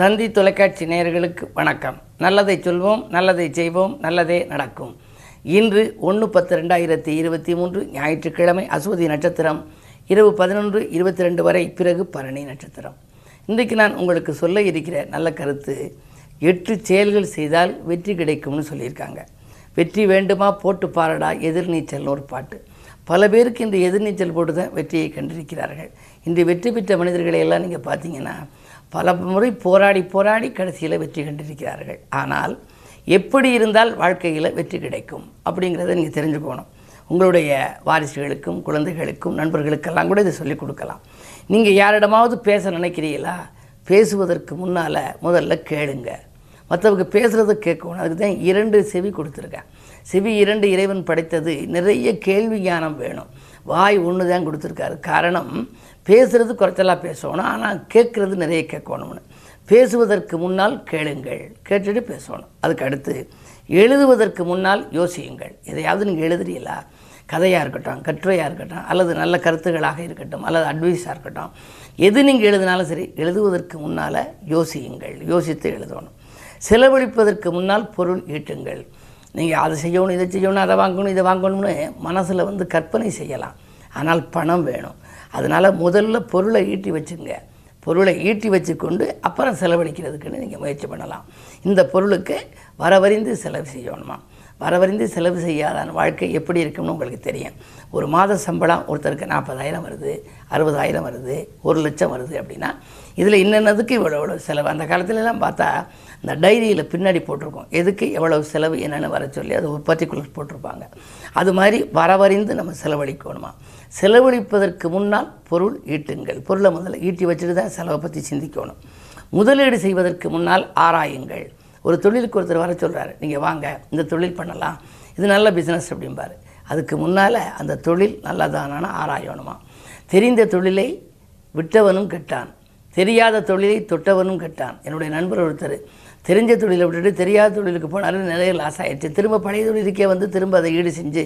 தந்தி தொலைக்காட்சி நேயர்களுக்கு வணக்கம். நல்லதை சொல்வோம் நல்லதை செய்வோம் நல்லதே நடக்கும். இன்று ஒன்று பத்து ரெண்டாயிரத்தி இருபத்தி மூன்று ஞாயிற்றுக்கிழமை அசுவதி நட்சத்திரம். இரவு பதினொன்று இருபத்தி ரெண்டு வரை பிறகு பரணி நட்சத்திரம். இன்றைக்கு நான் உங்களுக்கு சொல்ல இருக்கிற நல்ல கருத்து எட்டு செயல்கள் செய்தால் வெற்றி கிடைக்கும்னு சொல்லியிருக்காங்க. வெற்றி வேண்டுமா? போட்டு பாரடா எதிர்நீச்சல்னு ஒரு பாட்டு. பல பேருக்கு இந்த எதிர்நீச்சல் போட்டு தான் வெற்றியை கண்டிருக்கிறார்கள். இன்று வெற்றி பெற்ற மனிதர்களை எல்லாம் நீங்கள் பார்த்தீங்கன்னா பல முறை போராடி போராடி கடைசியில் வெற்றி கண்டிருக்கிறார்கள். ஆனால் எப்படி இருந்தால் வாழ்க்கையில் வெற்றி கிடைக்கும் அப்படிங்கிறத நீங்கள் தெரிஞ்சுக்கணும். உங்களுடைய வாரிசுகளுக்கும் குழந்தைகளுக்கும் நண்பர்களுக்கெல்லாம் கூட இதை சொல்லிக் கொடுக்கலாம். நீங்கள் யாரிடமாவது பேச நினைக்கிறீங்களா பேசுவதற்கு முன்னால் முதல்ல கேளுங்க. மற்றவங்க பேசுகிறத கேட்கணும் அதுக்கு தான் இரண்டு செவி கொடுத்துருக்கேன். செவி இரண்டு இறைவன் படைத்தது நிறைய கேள்வி ஞானம் வேணும். வாய் ஒன்று தான் கொடுத்துருக்காரு. காரணம் பேசுகிறது குறைச்சலாக பேசணும். ஆனால் கேட்குறது நிறைய கேட்கணும்னு. பேசுவதற்கு முன்னால் கேளுங்கள். கேட்டுட்டு பேசணும். அதுக்கு அடுத்து எழுதுவதற்கு முன்னால் யோசியுங்கள். எதையாவது நீங்கள் எழுதுறீங்களா? கதையாக இருக்கட்டும் கட்டுரையாக இருக்கட்டும் அல்லது நல்ல கருத்துக்களாக இருக்கட்டும் அல்லது அட்வைஸாக இருக்கட்டும். எது நீங்கள் எழுதினாலும் சரி எழுதுவதற்கு முன்னால் யோசியுங்கள். யோசித்து எழுதணும். செலவழிப்பதற்கு முன்னால் பொருள் ஈட்டுங்கள். நீங்கள் அதை செய்யணும் இதை செய்யணும் அதை வாங்கணும் இதை வாங்கணும்னு மனசில் வந்து கற்பனை செய்யலாம். ஆனால் பணம் வேணும். அதனால் முதல்ல பொருளை ஈட்டி வச்சுங்க. பொருளை ஈட்டி வச்சுக்கொண்டு அப்புறம் செலவழிக்கிறதுக்குன்னு நீங்கள் முயற்சி பண்ணலாம். இந்த பொருளுக்கு வரவறிந்து செலவு செய்யணுமா? வரவறிந்து செலவு செய்யாதான் வாழ்க்கை எப்படி இருக்கும்னு உங்களுக்கு தெரியும். ஒரு மாத சம்பளம் ஒருத்தருக்கு நாற்பதாயிரம் வருது அறுபதாயிரம் வருது ஒரு லட்சம் வருது அப்படின்னா இதில் இன்னென்னதுக்கு இவ்வளோ இவ்வளோ செலவு. அந்த காலத்துலலாம் பார்த்தா இந்த டைரியில் பின்னாடி போட்டிருக்கோம். எதுக்கு எவ்வளவு செலவு என்னென்னு வர சொல்லி அது உற்பத்திக்குள்ள போட்டிருப்பாங்க. அது மாதிரி வரவறிந்து நம்ம செலவழிக்கணுமா? செலவழிப்பதற்கு முன்னால் பொருள் ஈட்டுங்கள். பொருளை முதல்ல ஈட்டி வச்சுட்டு தான் செலவை பற்றி சிந்திக்கணும். முதலீடு செய்வதற்கு முன்னால் ஆராயுங்கள். ஒரு தொழிலுக்கு ஒருத்தர் வர சொல்கிறாரு நீங்கள் வாங்க இந்த தொழில் பண்ணலாம். இது நல்ல பிஸ்னஸ் அப்படிம்பார். அதுக்கு முன்னால் அந்த தொழில் நல்லதானான ஆராயணுமா? தெரிந்த தொழிலை விட்டவனும் கெட்டான். தெரியாத தொழிலை தொட்டவனும் கெட்டான். என்னுடைய நண்பர் ஒருத்தர் தெரிஞ்ச தொழிலை விட்டுட்டு தெரியாத தொழிலுக்கு போனாலும் நிறைய லாஸ் ஆயிடுச்சு. திரும்ப பழைய தொழிலுக்கே வந்து திரும்ப அதை ஈடு செஞ்சு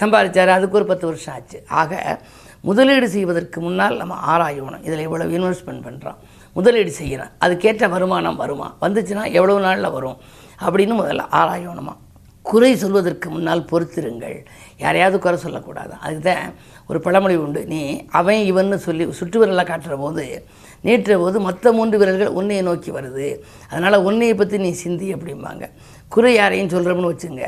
சம்பாதிச்சார். அதுக்கு ஒரு பத்து வருஷம் ஆச்சு. ஆக முதலீடு செய்வதற்கு முன்னால் நம்ம ஆராயணும். இதில் எவ்வளோ இன்வெஸ்ட்மெண்ட் பண்ணுறோம் முதலீடு செய்யணும். அதுக்கேற்ற வருமானம் வருமா? வந்துச்சுன்னா எவ்வளோ நாளில் வரும்? அப்படின்னு முதல்ல ஆராயணுமா? குறை சொல்வதற்கு முன்னால் பொறுத்திருங்கள். யாரையாவது குறை சொல்லக்கூடாது. அதுக்கு தான் ஒரு பழமொழி உண்டு. நீ அவன் இவன்னு சொல்லி சுற்றுவரெல்லாம் காட்டுற போது நீட்டுற போது மற்ற மூன்று விரல்கள் உன்னையை நோக்கி வருது. அதனால் உன்னையை பற்றி நீ சிந்தி அப்படிம்பாங்க. குறை யாரையும் சொல்கிறோம்னு வச்சுங்க.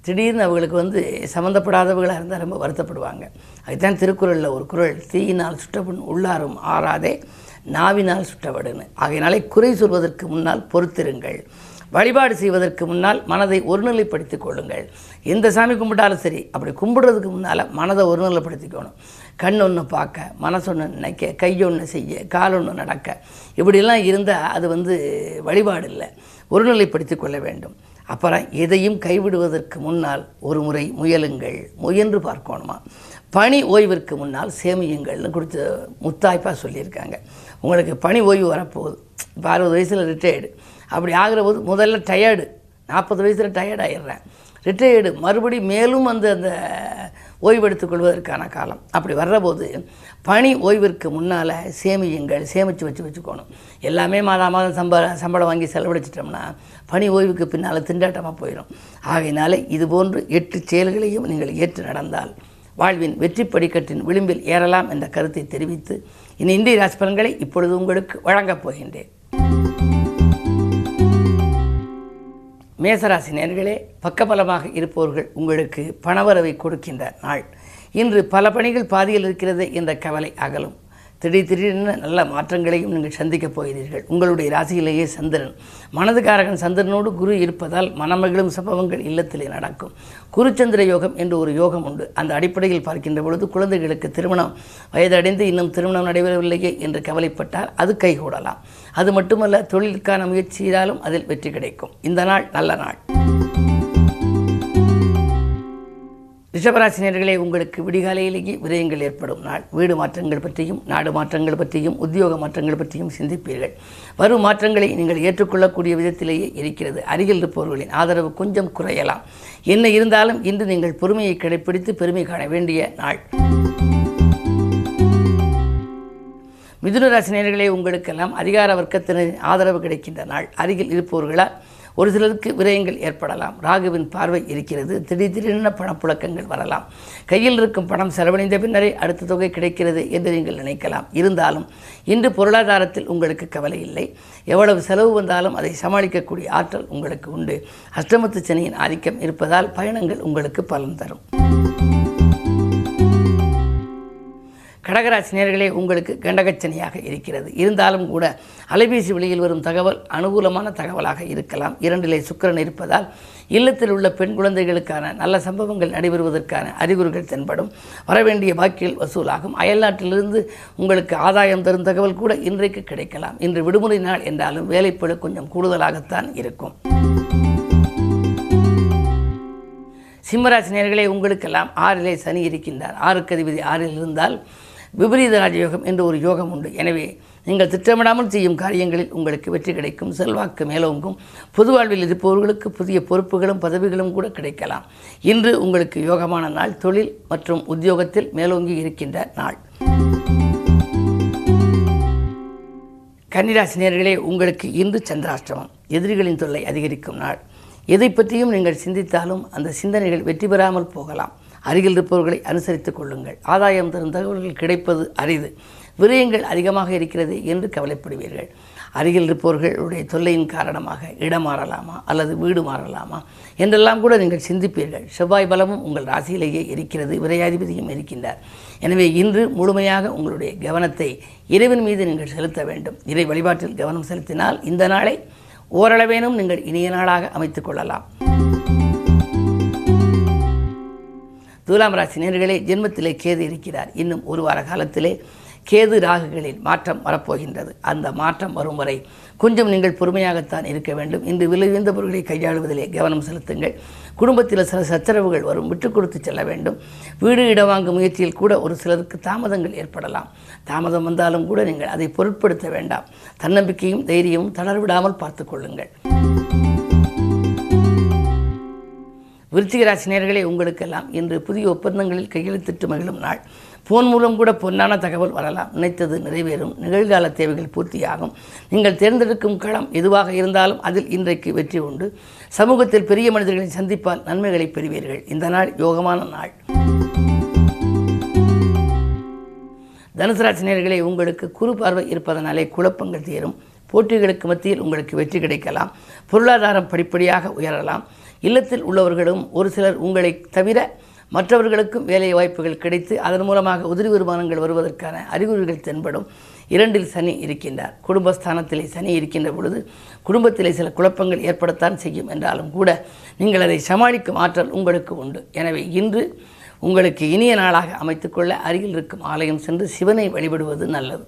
திடீர்னு அவங்களுக்கு வந்து சம்மந்தப்படாதவர்களாக இருந்தால் ரொம்ப வருத்தப்படுவாங்க. அதுதான் திருக்குறளில் ஒரு குறள் தீயினால் சுட்டபுண் உள்ளாரும் ஆறாதே நாவினால் சுட்டவடுன்னு. ஆகையினாலே குறை சொல்வதற்கு முன்னால் பொறுத்திருங்கள். வழிபாடு செய்வதற்கு முன்னால் மனதை ஒருநிலைப்படுத்திக் கொள்ளுங்கள். எந்த சாமி கும்பிட்டாலும் சரி அப்படி கும்பிடுறதுக்கு முன்னால் மனதை ஒருநிலைப்படுத்திக்கணும். கண் ஒன்று பார்க்க மனசொன்று நினைக்க கையொன்று செய்ய கால் ஒன்று நடக்க. இப்படிலாம் இருந்தால் அது வந்து வழிபாடு இல்லை ஒருநிலைப்படுத்தி கொள்ள வேண்டும். அப்புறம் எதையும் கைவிடுவதற்கு முன்னால் ஒரு முறை முயலுங்கள். முயன்று பார்க்கணுமா? பணி ஓய்விற்கு முன்னால் சேமியுங்கள்னு கொடுத்து முத்தாய்ப்பாக சொல்லியிருக்காங்க. உங்களுக்கு பணி ஓய்வு வரப்போகுது. இப்போ அறுபது வயசில் ரிட்டையர்டு அப்படி ஆகிற போது முதல்ல டயர்டு நாற்பது வயசில் டயர்ட் ஆயிடுறேன். ரிட்டையர்டு மறுபடி மேலும் அந்த அந்த ஓய்வெடுத்துக் கொள்வதற்கான காலம். அப்படி வர்றபோது பணி ஓய்விற்கு முன்னால் சேமியுங்கள் சேமித்து வச்சு வச்சுக்கணும். எல்லாமே மாதம் மாதம் சம்ப சம்பளம் வாங்கி செலவழிச்சிட்டோம்னா பணி ஓய்வுக்கு பின்னால் திண்டாட்டமாக போயிடும் ஆகையினால இதுபோன்று எட்டு செயல்களையும் நீங்கள் ஏற்று நடந்தால் வாழ்வின் வெற்றி படிக்கட்டின் விளிம்பில் ஏறலாம் என்ற கருத்தை தெரிவித்து இனி இந்திய ராசிபலன்களை இப்பொழுது உங்களுக்கு வழங்கப் போகின்றேன். மேசராசி நேர்களே பக்கபலமாக இருப்பவர்கள் உங்களுக்கு பணவரவை கொடுக்கின்ற நாள். இன்று பல பணிகள் பாதியில் இருக்கிறது என்ற கவலை அகலும். திடீர் திடீரென நல்ல மாற்றங்களையும் நீங்கள் சந்திக்கப் போகிறீர்கள். உங்களுடைய ராசியிலேயே சந்திரன். மனதுக்காரகன் சந்திரனோடு குரு இருப்பதால் மனமகிழும் சம்பவங்கள் இல்லத்திலே நடக்கும். குருச்சந்திர யோகம் என்று ஒரு யோகம் உண்டு. அந்த அடிப்படையில் பார்க்கின்ற பொழுது குழந்தைகளுக்கு திருமணம் வயதடைந்து இன்னும் திருமணம் நடைபெறவில்லையே என்று கவலைப்பட்டால் அது கைகூடலாம். அது மட்டுமல்ல தொழிலுக்கான முயற்சியினாலும் அதில் வெற்றி கிடைக்கும். இந்த நாள் நல்ல நாள். ரிஷபராசினியர்களே உங்களுக்கு விடிகாலையிலேயே விரயங்கள் ஏற்படும் நாள். வீடு மாற்றங்கள் பற்றியும் நாடு மாற்றங்கள் பற்றியும் உத்தியோக மாற்றங்கள் பற்றியும் சிந்திப்பீர்கள். வரும் மாற்றங்களை நீங்கள் ஏற்றுக்கொள்ளக்கூடிய விதத்திலேயே இருக்கிறது. அருகில் இருப்பவர்களின் ஆதரவு கொஞ்சம் குறையலாம். என்ன இருந்தாலும் இன்று நீங்கள் பொறுமையை கடைப்பிடித்து பெருமை காண வேண்டிய நாள். மிதுன ராசினியர்களே உங்களுக்கெல்லாம் அதிகார வர்க்கத்தினரின் ஆதரவு கிடைக்கின்ற நாள். அருகில் இருப்பவர்களால் ஒரு சிலருக்கு விரயங்கள் ஏற்படலாம். ராகுவின் பார்வை இருக்கிறது. திடீர் திடீரென பணப்புழக்கங்கள் வரலாம். கையில் இருக்கும் பணம் செலவழிந்த பின்னரே அடுத்த தொகை கிடைக்கிறது என்று நீங்கள் நினைக்கலாம். இருந்தாலும் இன்று பொருளாதாரத்தில் உங்களுக்கு கவலை இல்லை. எவ்வளவு செலவு வந்தாலும் அதை சமாளிக்கக்கூடிய ஆற்றல் உங்களுக்கு உண்டு. அஷ்டமத்து சனியின் ஆதிக்கம் இருப்பதால் பயணங்கள் உங்களுக்கு பலன் தரும். கடகராசினியர்களே உங்களுக்கு கண்டகச்சனியாக இருக்கிறது. இருந்தாலும் கூட அலைபேசி வழியில் வரும் தகவல் அனுகூலமான தகவலாக இருக்கலாம். இரண்டிலே சுக்கிரன் இருப்பதால் இல்லத்தில் உள்ள பெண் குழந்தைகளுக்கான நல்ல சம்பவங்கள் நடைபெறுவதற்கான அறிகுறிகள் தென்படும். வரவேண்டிய பாக்கியில் வசூலாகும். அயல்நாட்டிலிருந்து உங்களுக்கு ஆதாயம் தரும் தகவல் கூட இன்றைக்கு கிடைக்கலாம். இன்று விடுமுறை நாள் என்றாலும் வேலைப்பழு கொஞ்சம் கூடுதலாகத்தான் இருக்கும். சிம்மராசினியர்களே உங்களுக்கெல்லாம் ஆறிலே சனி இருக்கின்றார். ஆறுக்கு அதிபதி ஆறில் இருந்தால் விபரீத ராஜயோகம் என்று ஒரு யோகம் உண்டு. எனவே நீங்கள் திட்டமிடாமல் செய்யும் காரியங்களில் உங்களுக்கு வெற்றி கிடைக்கும். செல்வாக்கு மேலோங்கும். பொது வாழ்வில் இருப்பவர்களுக்கு புதிய பொறுப்புகளும் பதவிகளும் கூட கிடைக்கலாம். இன்று உங்களுக்கு யோகமான நாள். தொழில் மற்றும் உத்தியோகத்தில் மேலோங்கி இருக்கின்ற நாள். கன்னிராசினியர்களே உங்களுக்கு இன்று சந்திராஷ்டமம். எதிரிகளின் தொல்லை அதிகரிக்கும் நாள். எதை பற்றியும் நீங்கள் சிந்தித்தாலும் அந்த சிந்தனைகள் வெற்றி பெறாமல் போகலாம். அருகில் இருப்பவர்களை அனுசரித்துக் கொள்ளுங்கள். ஆதாயம் தரும் தகவல்கள் கிடைப்பது அரிது. விரயங்கள் அதிகமாக இருக்கிறது என்று கவலைப்படுவீர்கள். அருகில் இருப்பவர்களுடைய தொல்லையின் காரணமாக இடம் மாறலாமா? அல்லது வீடு மாறலாமா? என்றெல்லாம் கூட நீங்கள் சிந்திப்பீர்கள். செவ்வாய் பலமும் உங்கள் ராசியிலேயே இருக்கிறது. விரையாதிபதியும் இருக்கின்றார். எனவே இன்று முழுமையாக உங்களுடைய கவனத்தை இறைவன் மீது நீங்கள் செலுத்த வேண்டும். இறை வழிபாட்டில் கவனம் செலுத்தினால் இந்த நாளை ஓரளவேனும் நீங்கள் இனிய நாளாக அமைத்துக் கொள்ளலாம். துலாம் ராசி நேர்களே ஜென்மத்திலே கேது இருக்கிறார். இன்னும் ஒரு வார காலத்திலே கேது ராகுகளில் மாற்றம் வரப்போகின்றது. அந்த மாற்றம் வரும் வரை கொஞ்சம் நீங்கள் பொறுமையாகத்தான் இருக்க வேண்டும். இன்று விலையுந்த பொருட்களை கையாளுவதிலே கவனம் செலுத்துங்கள். குடும்பத்தில் சில சச்சரவுகள் வரும். விட்டு கொடுத்து செல்ல வேண்டும். வீடு இடம் வாங்கும் முயற்சியில் கூட ஒரு சிலருக்கு தாமதங்கள் ஏற்படலாம். தாமதம் வந்தாலும் கூட நீங்கள் அதை பொருட்படுத்த வேண்டாம். தன்னம்பிக்கையும் தைரியமும் தளர்விடாமல் பார்த்து கொள்ளுங்கள். விருச்சிக நேர்களே உங்களுக்கெல்லாம் இன்று புதிய ஒப்பந்தங்களில் கையெழுத்திட்டு மகிழும் நாள். போன் மூலம் கூட பொன்னான தகவல் வரலாம். நினைத்தது நிறைவேறும். நிகழ்கால தேவைகள் பூர்த்தியாகும். நீங்கள் தேர்ந்தெடுக்கும் களம் எதுவாக இருந்தாலும் அதில் இன்றைக்கு வெற்றி உண்டு. சமூகத்தில் பெரிய மனிதர்களை சந்திப்பால் நன்மைகளை பெறுவீர்கள். இந்த நாள் யோகமான நாள். தனுசு உங்களுக்கு குறு பார்வை இருப்பதனாலே குழப்பங்கள் தீரும். போட்டிகளுக்கு மத்தியில் உங்களுக்கு வெற்றி கிடைக்கலாம். பொருளாதாரம் படிப்படியாக உயரலாம். இல்லத்தில் உள்ளவர்களும் ஒரு சிலர் உங்களை தவிர மற்றவர்களுக்கும் வேலை வாய்ப்புகள் கிடைத்து அதன் மூலமாக உதிரி வருமானங்கள் வருவதற்கான அறிகுறிகள் தென்படும். இரண்டில் சனி இருக்கின்றார். குடும்பஸ்தானத்திலே சனி இருக்கின்ற பொழுது குடும்பத்திலே சில குழப்பங்கள் ஏற்படத்தான் செய்யும் என்றாலும் கூட நீங்கள் அதை சமாளிக்கும் ஆற்றல் உங்களுக்கு உண்டு. எனவே இன்று உங்களுக்கு இனிய நாளாக அமைத்துக்கொள்ள அருகில் இருக்கும் ஆலயம் சென்று சிவனை வழிபடுவது நல்லது.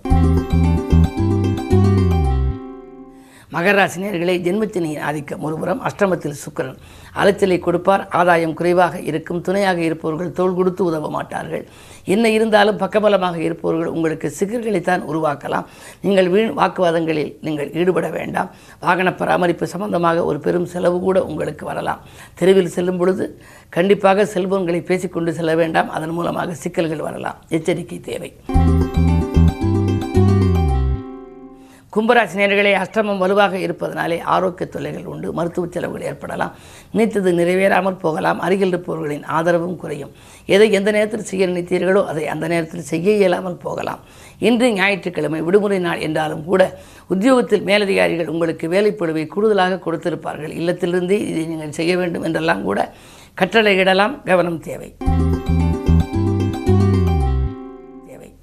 மகராசினியர்களே ஜென்மத்தினியின் ஆதிக்கம் ஒருபுறம் அஷ்டமத்தில் சுக்கிரன். அலைச்சலை கொடுப்பார் ஆதாயம் குறைவாக இருக்கும் துணையாக இருப்பவர்கள் தோள் கொடுத்து உதவ மாட்டார்கள். என்ன இருந்தாலும் பக்கபலமாக இருப்பவர்கள் உங்களுக்கு சிக்கல்களைத்தான் உருவாக்கலாம். நீங்கள் வீண் வாக்குவாதங்களில் நீங்கள் ஈடுபட வேண்டாம். வாகன பராமரிப்பு சம்பந்தமாக ஒரு பெரும் செலவு கூட உங்களுக்கு வரலாம். தெருவில் செல்லும் பொழுது கண்டிப்பாக செல்போன்களை பேசிக்கொண்டு செல்ல வேண்டாம். அதன் மூலமாக சிக்கல்கள் வரலாம். எச்சரிக்கை தேவை. கும்பராசினியர்களே அஷ்டமம் வலுவாக இருப்பதனாலே ஆரோக்கிய தொல்லைகள் உண்டு மருத்துவ செலவுகள் ஏற்படலாம். நினைத்தது நிறைவேறாமல் போகலாம். அருகில் இருப்பவர்களின் ஆதரவும் குறையும். எதை எந்த நேரத்தில் செய்ய நினைத்தீர்களோ அதை அந்த நேரத்தில் செய்ய இயலாமல் போகலாம். இன்று ஞாயிற்றுக்கிழமை விடுமுறை நாள் என்றாலும் கூட உத்தியோகத்தில் மேலதிகாரிகள் உங்களுக்கு வேலைப்படுவை கூடுதலாக கொடுத்திருப்பார்கள். இல்லத்திலிருந்தே இதை நீங்கள் செய்ய வேண்டும் என்றெல்லாம் கூட கட்டளையிடலாம். கவனம் தேவை.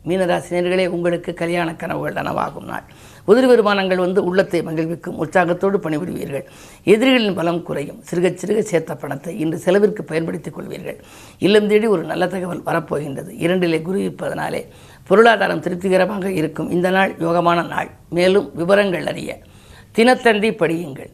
மீனராசினியர்களே உங்களுக்கு கல்யாண கனவுகள் நனவாகும் நாள். உதிரி வருமானங்கள் வந்து உள்ளத்தை மகிழ்விக்கும் உற்சாகத்தோடு பணிபுரிவீர்கள். எதிரிகளின் பலம் குறையும். சிறுக சிறுக சேர்த்த பணத்தை இன்று செலவிற்கு பயன்படுத்திக் கொள்வீர்கள். இல்லம் தேடி ஒரு நல்ல தகவல் வரப்போகின்றது. இரண்டிலே குரு இருப்பதனாலே பொருளாதாரம் திருப்திகரமாக இருக்கும். இந்த நாள் யோகமான நாள். மேலும் விவரங்கள் அறிய தினத்தந்தி படியுங்கள்.